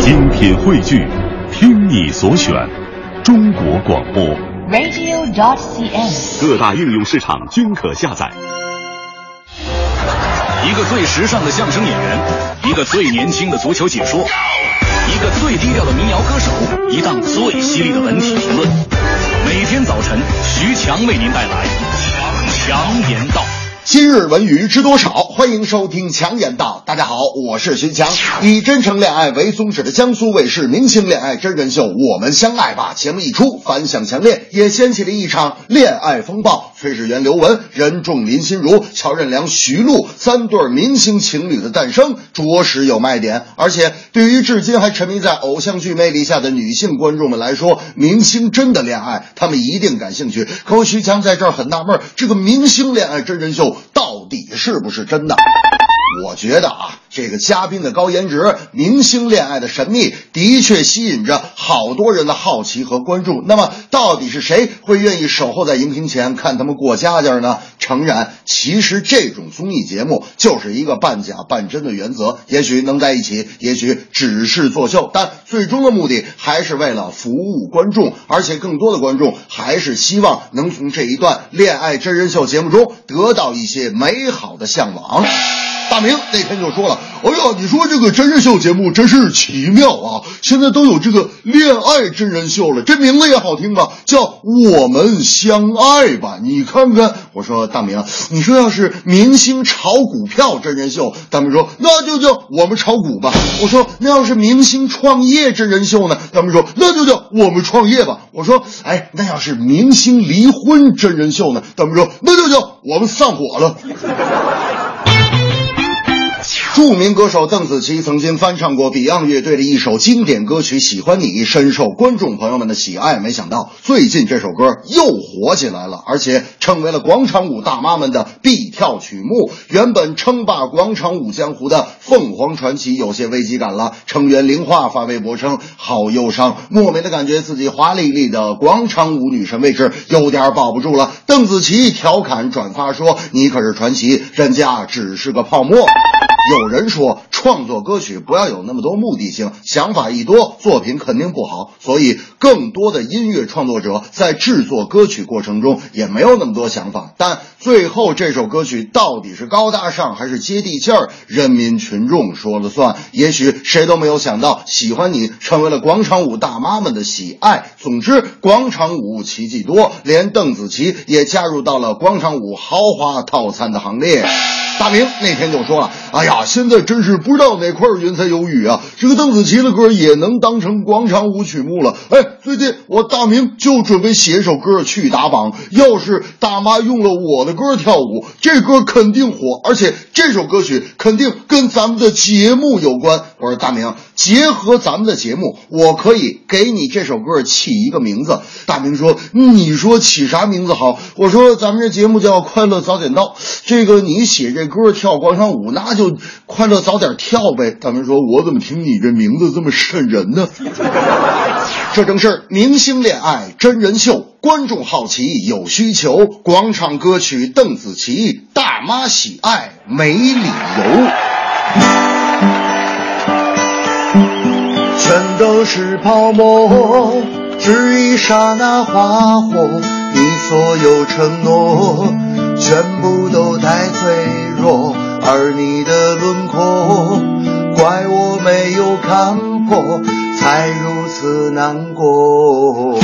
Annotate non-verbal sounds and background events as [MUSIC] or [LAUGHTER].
精品汇聚，听你所选，中国广播。radio.cn。各大应用市场均可下载。一个最时尚的相声演员，一个最年轻的足球解说，一个最低调的民谣歌手，一档最犀利的文体评论。每天早晨，徐强为您带来《强强言道》。今日文娱知多少？欢迎收听强言道。大家好，我是徐强。以真诚恋爱为宗旨的江苏卫视明星恋爱真人秀《我们相爱吧》节目一出，反响强烈，也掀起了一场恋爱风暴。崔始源、刘雯、任重、林心如、乔任梁、徐璐三对明星情侣的诞生，着实有卖点。而且，对于至今还沉迷在偶像剧魅力下的女性观众们来说，明星真的恋爱，他们一定感兴趣。可我徐强在这儿很纳闷，这个明星恋爱真人秀底是不是真的？我觉得啊，这个嘉宾的高颜值，明星恋爱的神秘，的确吸引着好多人的好奇和关注。那么，到底是谁会愿意守候在荧屏前看他们过家家呢？诚然，其实这种综艺节目就是一个半假半真的原则，也许能在一起，也许只是作秀，但最终的目的还是为了服务观众，而且更多的观众还是希望能从这一段恋爱真人秀节目中得到一些美好的向往。大明那天就说了：“哎呀，你说这个真人秀节目真是奇妙啊！现在都有这个恋爱真人秀了，这名字也好听吧，叫《我们相爱吧》。你看看，我说大明，你说要是明星炒股票真人秀，大明说那就叫我们炒股吧。我说那要是明星创业真人秀呢？大明说那就叫我们创业吧。我说哎，那要是明星离婚真人秀呢？大明说那就叫我们散伙了。”著名歌手邓紫棋曾经翻唱过 Beyond 乐队的一首经典歌曲《喜欢你》，深受观众朋友们的喜爱。没想到最近这首歌又火起来了，而且成为了广场舞大妈们的必跳曲目。原本称霸广场舞江湖的凤凰传奇有些危机感了，成员玲花发微博称：“好忧伤，莫名的感觉自己华丽丽的广场舞女神位置有点保不住了。”邓紫棋调侃转发说：“你可是传奇，人家只是个泡沫。”有人说，创作歌曲不要有那么多目的性，想法一多，作品肯定不好。所以，更多的音乐创作者在制作歌曲过程中也没有那么多想法。但最后这首歌曲到底是高大上还是接地气儿，人民群众说了算。也许谁都没有想到，喜欢你成为了广场舞大妈们的喜爱。总之，广场舞奇迹多，连邓紫棋也加入到了广场舞豪华套餐的行列。大明那天就说了：“哎呀，现在真是不知道哪块云彩有雨啊！这个邓紫棋的歌也能当成广场舞曲目了。哎，最近我大明就准备写一首歌去打榜，要是大妈用了我的歌跳舞，这歌肯定火，而且这首歌曲肯定跟咱们的节目有关。”我说大明，结合咱们的节目，我可以给你这首歌起一个名字。大明说：“你说起啥名字好？”我说：“咱们这节目叫《快乐早点到》，这个你写这。”歌跳广场舞，那就快乐早点跳呗。大明说：“我怎么听你这名字这么瘆人呢？” [LAUGHS] 这正是明星恋爱真人秀，观众好奇有需求，广场歌曲邓紫棋，大妈喜爱没理由。全都是泡沫，只一刹那花火，你所有承诺。全部都才如此难过。